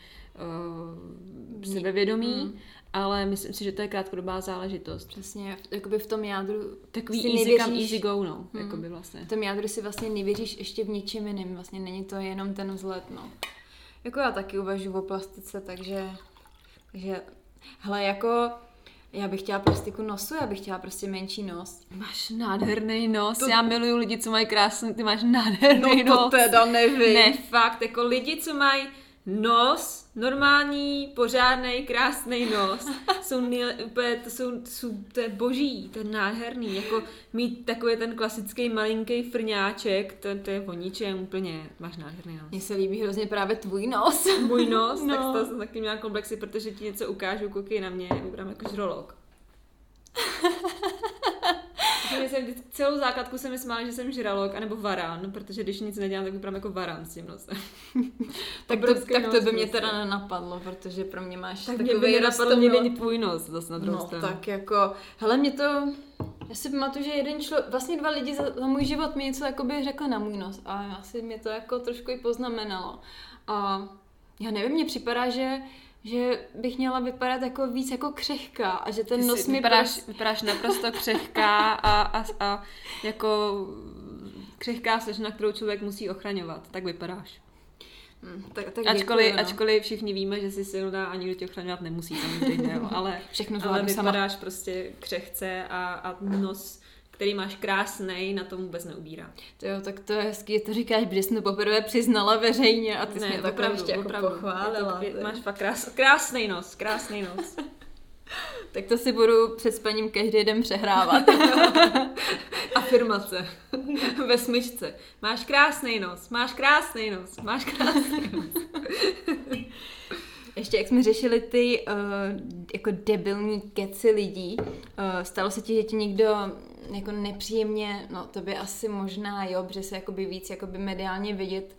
uh, sebevědomí, Hmm. ale myslím si, že to je krátkodobá záležitost. Přesně, jakoby v tom jádru Takový si easy come, nevěříš- easy go, no, Hmm. jakoby vlastně. v tom jádru si vlastně nevěříš ještě v něčem jiném, vlastně není to jenom ten vzhled, no. Jako já taky uvažuji o plastice, takže, takže, hele, jako, já bych chtěla plastiku nosu, já bych chtěla prostě menší nos. Máš nádherný nos, To- já miluju lidi, co mají krásný, ty máš nádherný No to nos. teda nevím. Ne, fakt, jako lidi, co mají nos, normální, pořádný, krásný nos, jsou nejle, úplně, to, jsou, jsou, to je boží, to je nádherný, jako mít takový ten klasický malinký frňáček, to, to je o ničem úplně, máš nádherný nos. Mně se líbí hrozně právě tvůj nos. Můj nos, No. tak to jsem taky měla komplexy, protože ti něco ukážu, koukej na mě, vypadám jako žralok. Jsem vždycky, celou základku jsem mi smála, že jsem žralok, anebo varán, protože když nic nedělám, tak vypadám jako varán s tím nosem. tak to, tak to by mě teda nenapadlo, protože pro mě máš Tak takový mě by rostomilý- mě není tvůj nos, zase na druhou No stranu. tak jako, hele mě to, já si pamatuju, že jeden člověk, vlastně dva lidi za, za můj život mi něco jakoby řekli na můj nos a asi mě to jako trošku i poznamenalo. A já nevím, mně připadá, že že bych měla vypadat jako víc jako křehká a že ten Ty nos mi vypadáš, prostě- vypadáš naprosto křehká a, a, a jako křehká slečna, kterou člověk musí ochraňovat. Tak vypadáš. Hm, tak, tak Ačkoliv, děkuju, no. ačkoliv všichni víme, že jsi silná a nikdo tě ochraňovat nemusí samozřejmě, jo. ale, Všechno ale zvládnu sama. vypadáš prostě křehce a, a nos, který máš krásnej, na tom vůbec neubírá. To jo, tak to je hezký, to říkáš, když jsi to poprvé přiznala veřejně a ty jsi mě takhle ještě jako pochválila. Je to- ty. máš fakt krás, krásný nos, krásný nos. Tak to si budu před spaním každý den přehrávat. Afirmace ve smyčce. Máš krásný nos, máš krásný nos, máš krásný nos. Ještě jak jsme řešili ty uh, jako debilní keci lidí, uh, stalo se ti, že ti někdo jako nepříjemně, no to by asi možná jo, protože se jakoby víc jakoby mediálně vidět,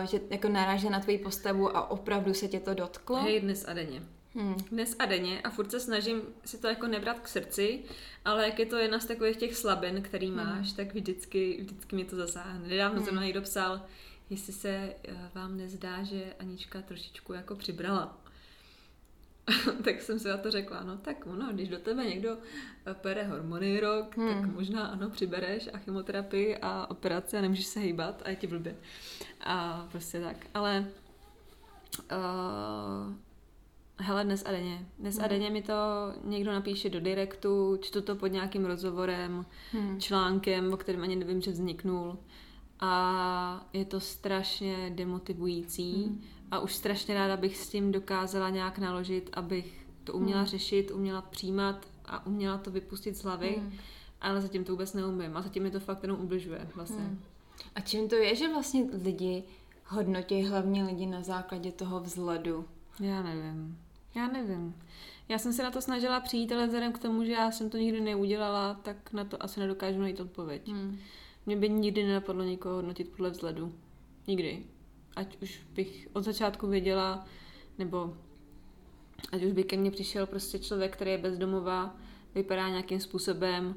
uh, že jako naráží na tvoji postavu a opravdu se tě to dotklo? Hej, dnes a denně. Hmm. Dnes a denně a furt se snažím si to jako nebrat k srdci, ale jak je to jedna z takových těch slabin, který máš, tak vždycky, vždycky mě to zasáhne. Nedávno se mnou někdo psal, jestli se eh, vám nezdá, že Anička trošičku jako přibrala. tak jsem si na to řekla, no tak ono, když do tebe někdo pere hormony rok, hmm. tak možná ano, přibereš a chemoterapii a operace a nemůžeš se hýbat a je ti blbě. A prostě tak. Ale uh, hele, dnes a denně. Dnes hmm. a denně mi to někdo napíše do direktu, čtu to pod nějakým rozhovorem, hmm. článkem, o kterém ani nevím, že vzniknul. A je to strašně demotivující. Hmm a už strašně ráda bych s tím dokázala nějak naložit, abych to uměla hmm. řešit, uměla přijímat a uměla to vypustit z hlavy, hmm. ale zatím to vůbec neumím a zatím mi to fakt jenom ubližuje vlastně. Hmm. A čím to je, že vlastně lidi hodnotí hlavně lidi na základě toho vzhledu? Já nevím. Já nevím. Já jsem se na to snažila přijít, ale vzhledem k tomu, že já jsem to nikdy neudělala, tak na to asi nedokážu najít odpověď. Hmm. Mě by nikdy nenapadlo nikoho hodnotit podle vzhledu. Nikdy ať už bych od začátku věděla, nebo ať už by ke mně přišel prostě člověk, který je bezdomová, vypadá nějakým způsobem,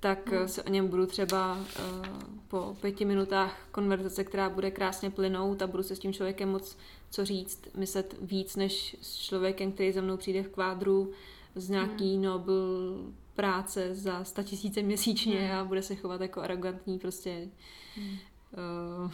tak hmm. se o něm budu třeba uh, po pěti minutách konverzace, která bude krásně plynout a budu se s tím člověkem moc co říct, myslet víc než s člověkem, který za mnou přijde v kvádru z nějaký hmm. Nobel práce za tisíce měsíčně hmm. a bude se chovat jako arrogantní prostě hmm. uh,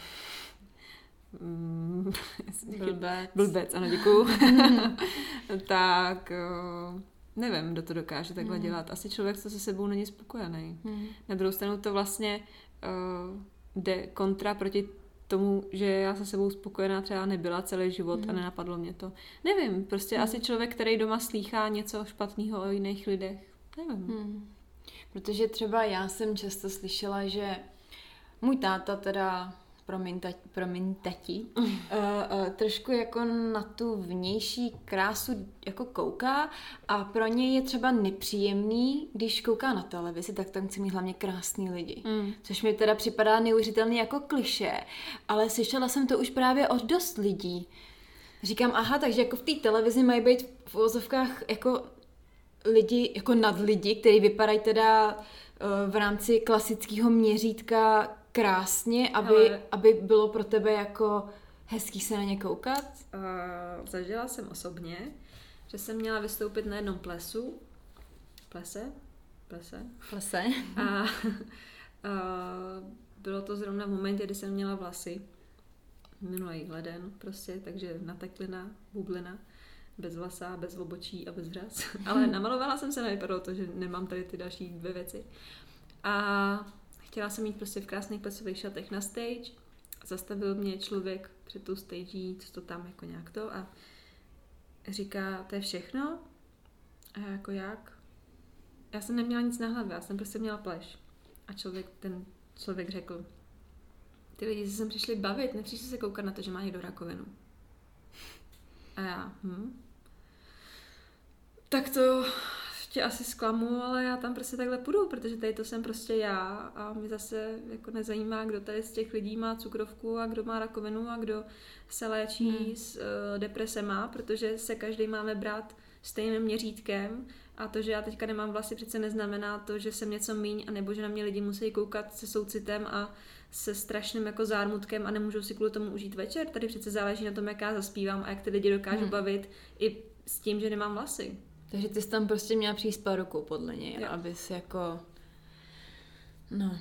Mm, blbec. Blbec, ano, děkuju. tak eh, nevím, kdo to dokáže takhle mm. dělat. Asi člověk, co se sebou není spokojený. Mm. Na druhou stranu to vlastně uh, jde kontra proti tomu, že já se sebou spokojená třeba nebyla celý život mm. a nenapadlo mě to. Nevím, prostě mm. asi člověk, který doma slýchá něco špatného o jiných lidech. Nevím. Mm. Protože třeba já jsem často slyšela, že můj táta teda promiň, tati, promiň tati, uh, uh, trošku jako na tu vnější krásu jako kouká a pro něj je třeba nepříjemný, když kouká na televizi, tak tam chce mít hlavně krásný lidi. Mm. Což mi teda připadá neuvěřitelný jako kliše, ale slyšela jsem to už právě od dost lidí. Říkám, aha, takže jako v té televizi mají být v uvozovkách jako lidi, jako nad lidi, kteří vypadají teda uh, v rámci klasického měřítka krásně, aby, Hele. aby bylo pro tebe jako hezký se na ně koukat? Uh, zažila jsem osobně, že jsem měla vystoupit na jednom plesu. Plese? Plese? Plese. A uh, bylo to zrovna v momentě, kdy jsem měla vlasy. Minulý leden prostě, takže nateklina, bublina bez vlasa, bez obočí a bez vraz. Ale namalovala jsem se, nevypadalo to, že nemám tady ty další dvě věci. A Chtěla jsem jít prostě v krásných plesových šatech na stage. Zastavil mě člověk před tou stage, co to tam jako nějak to a říká, to je všechno? A já jako jak? Já jsem neměla nic na hlavě, já jsem prostě měla pleš. A člověk, ten člověk řekl, ty lidi se sem přišli bavit, nepřišli se koukat na to, že má někdo rakovinu. A já, hm. Tak to tě asi zklamu, ale já tam prostě takhle půjdu, protože tady to jsem prostě já a mi zase jako nezajímá, kdo tady z těch lidí má cukrovku a kdo má rakovinu a kdo se léčí hmm. s uh, depresema, protože se každý máme brát stejným měřítkem a to, že já teďka nemám vlasy, přece neznamená to, že jsem něco míň, a nebo že na mě lidi musí koukat se soucitem a se strašným jako zármutkem a nemůžou si kvůli tomu užít večer. Tady přece záleží na tom, jak já zaspívám a jak ty lidi dokážu hmm. bavit i s tím, že nemám vlasy. Takže ty jsi tam prostě měla přijít s rukou, podle něj, jo. abys jako... No.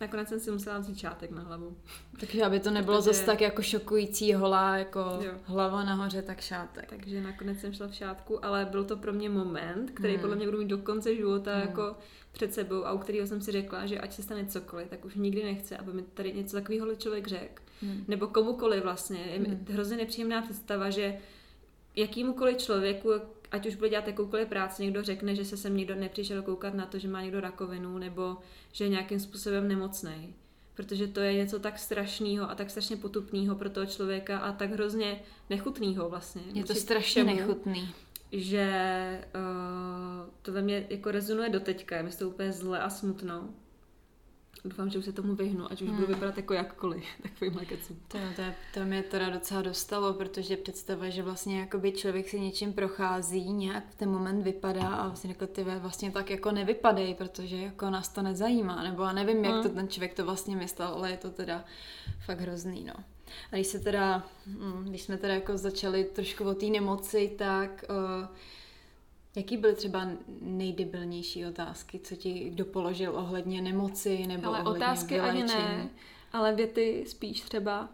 Nakonec jsem si musela vzít šátek na hlavu. Takže aby to nebylo Protože... zase tak jako šokující holá, jako jo. hlava nahoře, tak šátek. Takže nakonec jsem šla v šátku, ale byl to pro mě moment, který hmm. podle mě budu mít do konce života hmm. jako před sebou a u kterého jsem si řekla, že ať se stane cokoliv, tak už nikdy nechce, aby mi tady něco takového člověk řekl. Hmm. Nebo komukoliv vlastně. Je hmm. hrozně nepříjemná představa, že jakýmukoliv člověku, ať už bude dělat jakoukoliv práci, někdo řekne, že se sem někdo nepřišel koukat na to, že má někdo rakovinu nebo že je nějakým způsobem nemocný. Protože to je něco tak strašného a tak strašně potupného pro toho člověka a tak hrozně nechutného vlastně. Je to strašně všemu, nechutný. Že uh, to ve mně jako rezonuje doteďka, je mi to úplně zle a smutno doufám, že už se tomu vyhnu, ať už hmm. budu vypadat jako jakkoliv, takovýmhle kecům. To, to, to mě teda docela dostalo, protože představa, že vlastně jakoby člověk si něčím prochází, nějak v ten moment vypadá a vlastně jako ty vlastně tak jako nevypadej, protože jako nás to nezajímá, nebo já nevím, jak hmm. to ten člověk to vlastně myslel, ale je to teda fakt hrozný, no. A když se teda, hm, když jsme teda jako začali trošku o té nemoci, tak uh, jaký byly třeba nejdebilnější otázky, co ti kdo položil ohledně nemoci nebo ale ohledně otázky vyléčení? ani ne, ale věty spíš třeba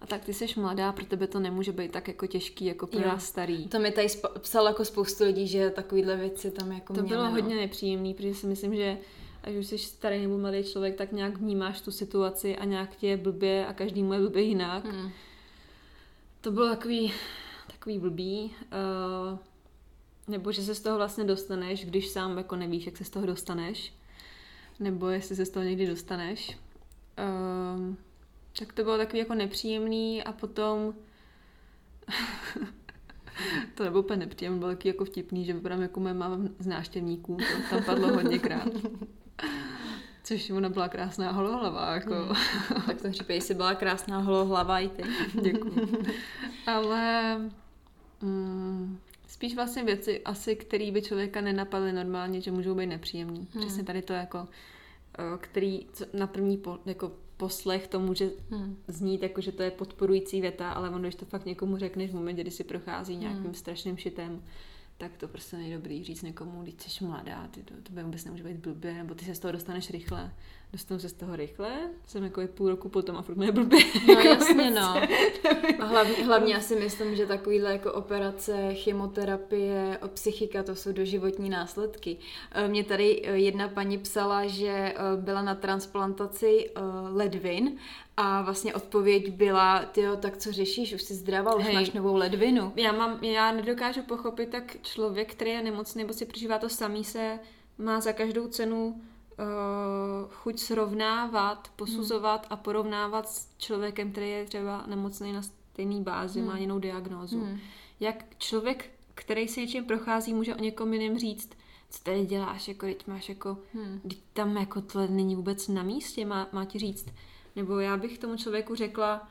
a tak ty jsi mladá, pro tebe to nemůže být tak jako těžký, jako pro nás starý. To mi tady sp- psal jako spoustu lidí, že takovýhle věci tam jako To měli, bylo no. hodně nepříjemný, protože si myslím, že ať už jsi starý nebo mladý člověk, tak nějak vnímáš tu situaci a nějak ti je blbě a každý mu je blbě jinak. Hmm. To bylo takový, takový blbý. Uh, nebo že se z toho vlastně dostaneš, když sám jako nevíš, jak se z toho dostaneš. Nebo jestli se z toho někdy dostaneš. Um, tak to bylo takový jako nepříjemný a potom to nebylo úplně nepříjemné, bylo taky jako vtipný, že vypadám jako moje máma z náštěvníků, to tam padlo hodněkrát. Což ona byla krásná holohlava, jako. Hmm. tak v tom případě jsi byla krásná holohlava i ty. Děkuji. Ale mm, spíš vlastně věci asi, které by člověka nenapadly normálně, že můžou být nepříjemný. Hmm. Přesně tady to jako, eh, který na první po, jako poslech to může Hmm. znít jako, že to je podporující věta, ale ono, když to fakt někomu řekneš v momentě, kdy si prochází nějakým Hmm. strašným šitem, tak to prostě není dobrý říct někomu, když jsi mladá, ty to, to by vůbec nemůže být blbě, nebo ty se z toho dostaneš rychle. Dostanu se z toho rychle, jsem jako je půl roku potom a furt mě blbě. No Jako jasně, prostě. no. A hlavně, hlavně já si myslím, že takovýhle jako operace, chemoterapie, psychika, to jsou doživotní následky. Eh, Mě tady eh, jedna paní psala, že eh, byla na transplantaci ledvin a vlastně odpověď byla, tyjo, tak co řešíš, už jsi zdravá, už Hej. máš novou ledvinu. Já, mám, já nedokážu pochopit, tak člověk, který je nemocný nebo si prožívá to samý, se má za každou cenu uh, chuť srovnávat, posuzovat a porovnávat s člověkem, který je třeba nemocný na stejné bázi, Hmm. má jinou diagnózu. Hmm. Jak člověk, který si něčím prochází, může o někom jiném říct, co tady děláš, jako teď máš jako, Hmm. teď tam jako tohle není vůbec na místě, má, má ti říct. Nebo já bych tomu člověku řekla,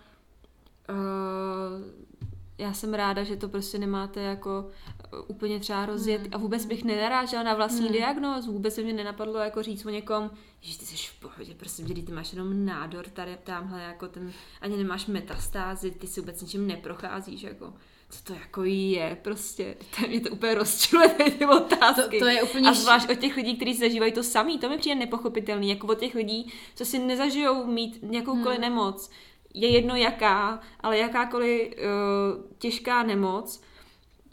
uh, já jsem ráda, že to prostě nemáte jako uh, úplně třeba rozjet Hmm. a vůbec bych nenarážela na vlastní Hmm. diagnózu, vůbec by mě nenapadlo jako říct o někom, že ty jsi v pohodě, prostě, ty máš jenom nádor tady, tamhle, jako ten, ani nemáš metastázy, ty si vůbec ničím neprocházíš, jako co to jako je, prostě, to mě to úplně rozčiluje ty otázky. To, to je úplně... A zvlášť od těch lidí, kteří zažívají to samý, to mi přijde nepochopitelný, jako od těch lidí, co si nezažijou mít nějakoukoliv Hmm. nemoc. Je jedno jaká, ale jakákoliv uh, těžká nemoc,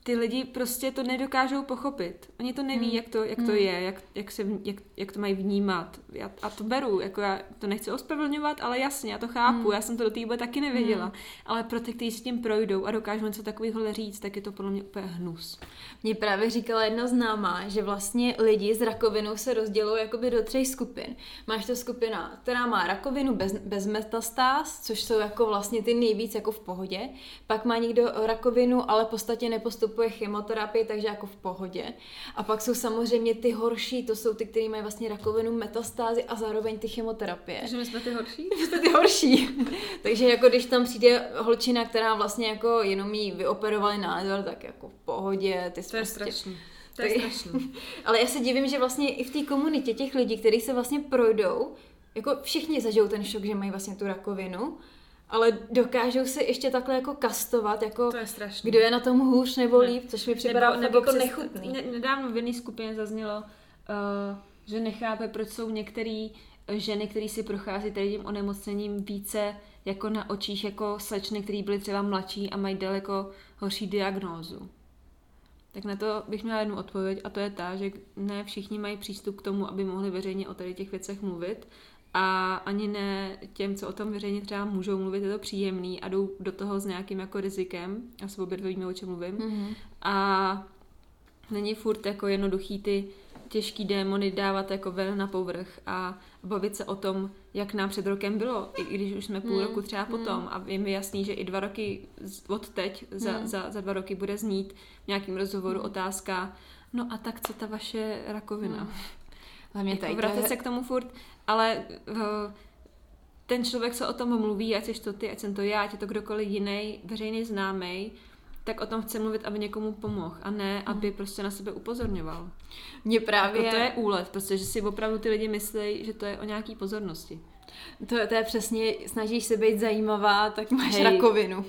ty lidi prostě to nedokážou pochopit. Oni to neví, Hmm. jak to, jak to Hmm. je, jak, jak, se, jak, jak to mají vnímat. Já, a to beru, jako já to nechci ospravedlňovat, ale jasně, já to chápu, Hmm. já jsem to do té doby taky nevěděla. Hmm. Ale pro ty, kteří si tím projdou a dokážou něco takového říct, tak je to podle mě úplně hnus. Mě právě říkala jedna známá, že vlastně lidi s rakovinou se rozdělují jakoby do třech skupin. Máš to skupina, která má rakovinu bez, bez metastáz, což jsou jako vlastně ty nejvíc jako v pohodě. Pak má někdo rakovinu, ale v podstatě nepostupuje chemoterapii, takže jako v pohodě. A pak jsou samozřejmě ty horší, to jsou ty, kteří mají vlastně rakovinu, metastázy a zároveň ty chemoterapie. my jsme ty horší? jste ty horší. Takže jako když tam přijde holčina, která vlastně jako jenom jí vyoperovali nádor, tak jako v pohodě, ty To je prostě- strašný. To je strašný. Ale já se divím, že vlastně i v té komunitě těch lidí, kteří se vlastně projdou, jako všichni zažijou ten šok, že mají vlastně tu rakovinu, ale dokážou se ještě takhle jako kastovat, jako To je strašný. kdo je na tom hůř nebo Ne. líp, což mi připadá nebo, jako přes- nechutný. Ne, nedávno v jedné skupině zaznělo, uh, že nechápe, proč jsou některé ženy, které si prochází tady tím onemocněním více jako na očích jako slečny, které byly třeba mladší a mají daleko horší diagnózu. Tak na to bych měla jednu odpověď a to je ta, že ne všichni mají přístup k tomu, aby mohli veřejně o tady těch věcech mluvit a ani ne těm, co o tom veřejně třeba můžou mluvit, je to příjemný a jdou do toho s nějakým jako rizikem. Asi obě dvě víme, o čem mluvím. Mhm. A není furt jako jednoduchý ty těžký démony dávat jako ven na povrch a bavit se o tom, jak nám před rokem bylo, i když už jsme půl Hmm, roku třeba potom a je mi jasný, že i dva roky od teď, za, Hmm. za, za dva roky bude znít v nějakým rozhovoru Hmm. otázka, no a tak co ta vaše rakovina? Hmm. Jako vracet je- se k tomu furt, ale uh, ten člověk, co o tom mluví, ať jsi to ty, ať jsem to já, ať je to kdokoliv jiný, veřejný známý, tak o tom chce mluvit, aby někomu pomohl a ne, aby prostě na sebe upozorňoval. Mě právě... Jako to je úlet, prostě, že si opravdu ty lidi myslí, že to je o nějaký pozornosti. To, to je přesně, snažíš se být zajímavá, tak máš Hej. rakovinu.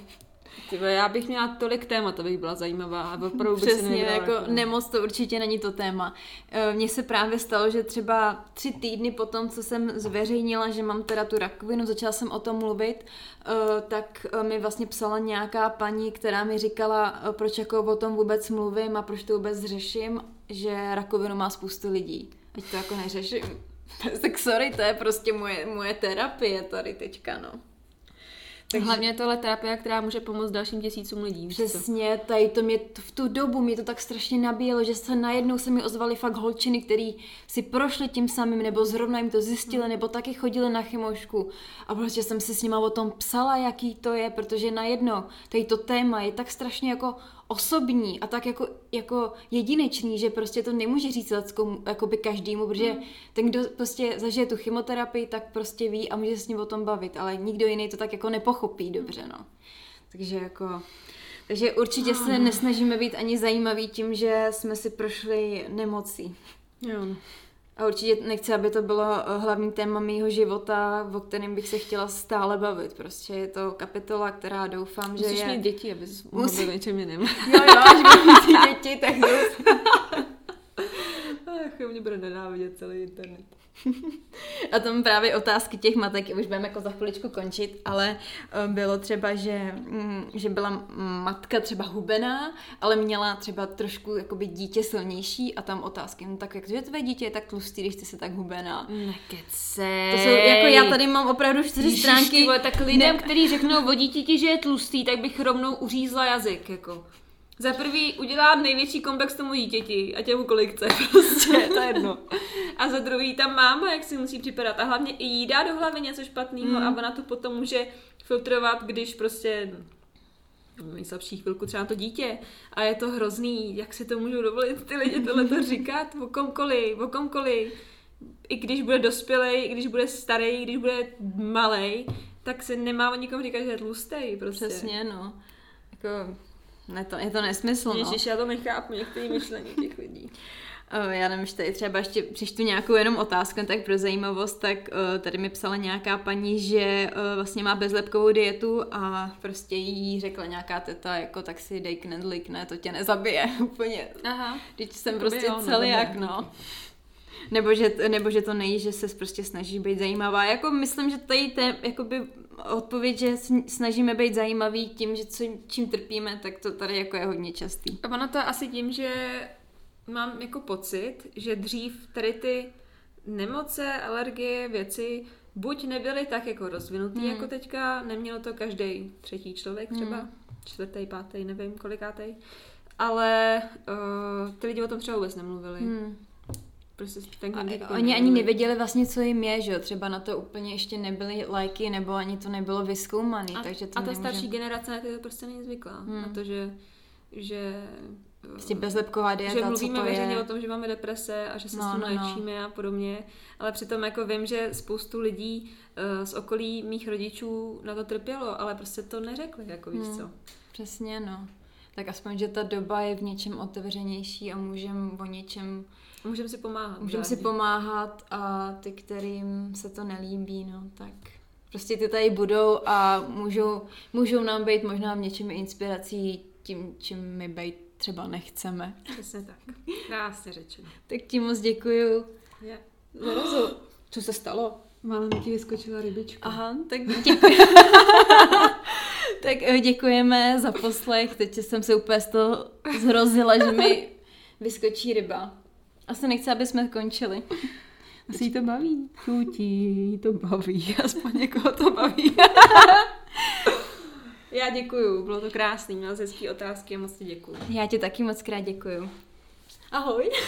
Tyve, já bych měla tolik témat, abych byla zajímavá a opravdu bych si Přesně, nevybrala jako rakovinu. nemoc to určitě není to téma. Eh, Mně se právě stalo, že třeba tři týdny po tom, co jsem zveřejnila, že mám teda tu rakovinu, začala jsem o tom mluvit, eh, tak eh, mi vlastně psala nějaká paní, která mi říkala, proč jako o tom vůbec mluvím a proč to vůbec řeším, že rakovinu má spoustu lidí. Ať to jako neřeším. tak sorry, to je prostě moje, moje terapie tady teďka, no. Takže... Hlavně je tohle terapie, která může pomoct dalším tisícům lidí. Přesně, tady to mě v tu dobu mě to tak strašně nabíjelo, že se najednou se mi ozvaly fakt holčiny, který si prošly tím samým, nebo zrovna jim to zjistili, nebo taky chodili na chymošku. A prostě jsem si s nima o tom psala, jaký to je, protože najednou tady to téma je tak strašně jako osobní a tak jako, jako jedinečný, že prostě to nemůže říct leckomu, jakoby každému, protože ten, kdo prostě zažije tu chemoterapii, tak prostě ví a může se s ním o tom bavit, ale nikdo jiný to tak jako nepochopí dobře, no. Takže jako... Takže určitě se nesnažíme být ani zajímaví tím, že jsme si prošli nemocí. Jo. No. A určitě nechci, aby to bylo eh, hlavní téma mýho života, o kterém bych se chtěla stále bavit. Prostě je to kapitola, která doufám, že Musíš je... mít děti, abys mohl Musí- něčem jiným. Jo, jo, až budu mít děti, tak to... Bude nenávidět celý internet. A tam právě otázky těch matek, už budeme jako za chviličku končit, ale eh, bylo třeba, že, mm, že byla matka třeba hubená, ale měla třeba trošku jakoby dítě silnější a tam otázky, no tak jak že tvé dítě je tak tlustý, když ty jsi tak hubená. Nekecej. To jsou, jako já tady mám opravdu čtyři Ježiš, stránky. vole, tak lidem, Ne- kteří řeknou o dítěti, že je tlustý, tak bych rovnou uřízla jazyk, jako. Za prvý udělá největší komplex tomu dítěti, ať je mu kolik chce, prostě, to je jedno. A za druhý ta máma, jak si musí připadat. A hlavně i jí dá do hlavy něco špatného Mm. a ona to potom může filtrovat, když prostě nejslabší chvilku třeba to dítě a je to hrozný, jak si to můžou dovolit ty lidi tohle to říkat o komkoliv, o komkoliv. I když bude dospělej, i když bude starý, i když bude malej, tak se nemá o nikom říkat, že je tlustej, prostě. Přesně, no. Jako, ne to, je to nesmysl, no. Ježiš, já to nechápu, některé myšlení těch lidí. O, já nevím, že tady třeba ještě přištu nějakou jenom otázku, tak pro zajímavost, tak o, tady mi psala nějaká paní, že o, vlastně má bezlepkovou dietu a prostě jí řekla nějaká teta, jako tak si dej knedlík, ne, to tě nezabije úplně. Aha. Teď jsem Jakoby prostě jo, no, celiak, dobré. no. Nebo že, nebo že to nejí, že se prostě snaží být zajímavá. Jako myslím, že tady té, jakoby odpověď, že sn- snažíme být zajímaví tím, že co, čím trpíme, tak to tady jako je hodně častý. A ono to je asi tím, že mám jako pocit, že dřív tady ty nemoce, alergie, věci buď nebyly tak jako rozvinutý Hmm. jako teďka, nemělo to každý třetí člověk třeba, Hmm. čtvrtý, pátý, nevím kolikátý, ale uh, ty lidi o tom třeba vůbec nemluvili. Hmm. Prostě ten A, knedlík oni ani nevěděli vlastně, co jim je, že jo? Třeba na to úplně ještě nebyly lajky, nebo ani to nebylo vyskoumaný, A, takže to a ta nemůže... starší generace na to prostě není zvyklá. Hmm. Na to, že, že Prostě bezlepková dieta, že co mluvíme to veřejně je. o tom, že máme deprese a že se No, s tím no, no. léčíme a podobně, ale přitom jako vím, že spoustu lidí uh, z okolí mých rodičů na to trpělo, ale prostě to neřekli, jako víš Hmm. co. Přesně, no. Tak aspoň, že ta doba je v něčem otevřenější a můžeme o něčem, Můžeme si pomáhat. můžeme si pomáhat a ty, kterým se to nelíbí, no, tak prostě ty tady budou a můžou, můžou nám být možná v něčem inspirací tím, čím my být třeba nechceme. Přesně tak. Krásně řečeno. Tak ti moc děkuju Je. rozhovor. Co se stalo? Málem ti vyskočila rybička. Aha, tak děkuji. tak eh, děkujeme za poslech. Teď jsem se úplně z toho zhrozila, že mi vyskočí ryba. Asi nechci, aby jsme končili. Asi jí to baví. Chutí, to baví. Aspoň někoho to baví. Já děkuju, bylo to krásný, měl jsi hezký otázky a moc ti děkuju. Já ti taky moc krát děkuju. Ahoj.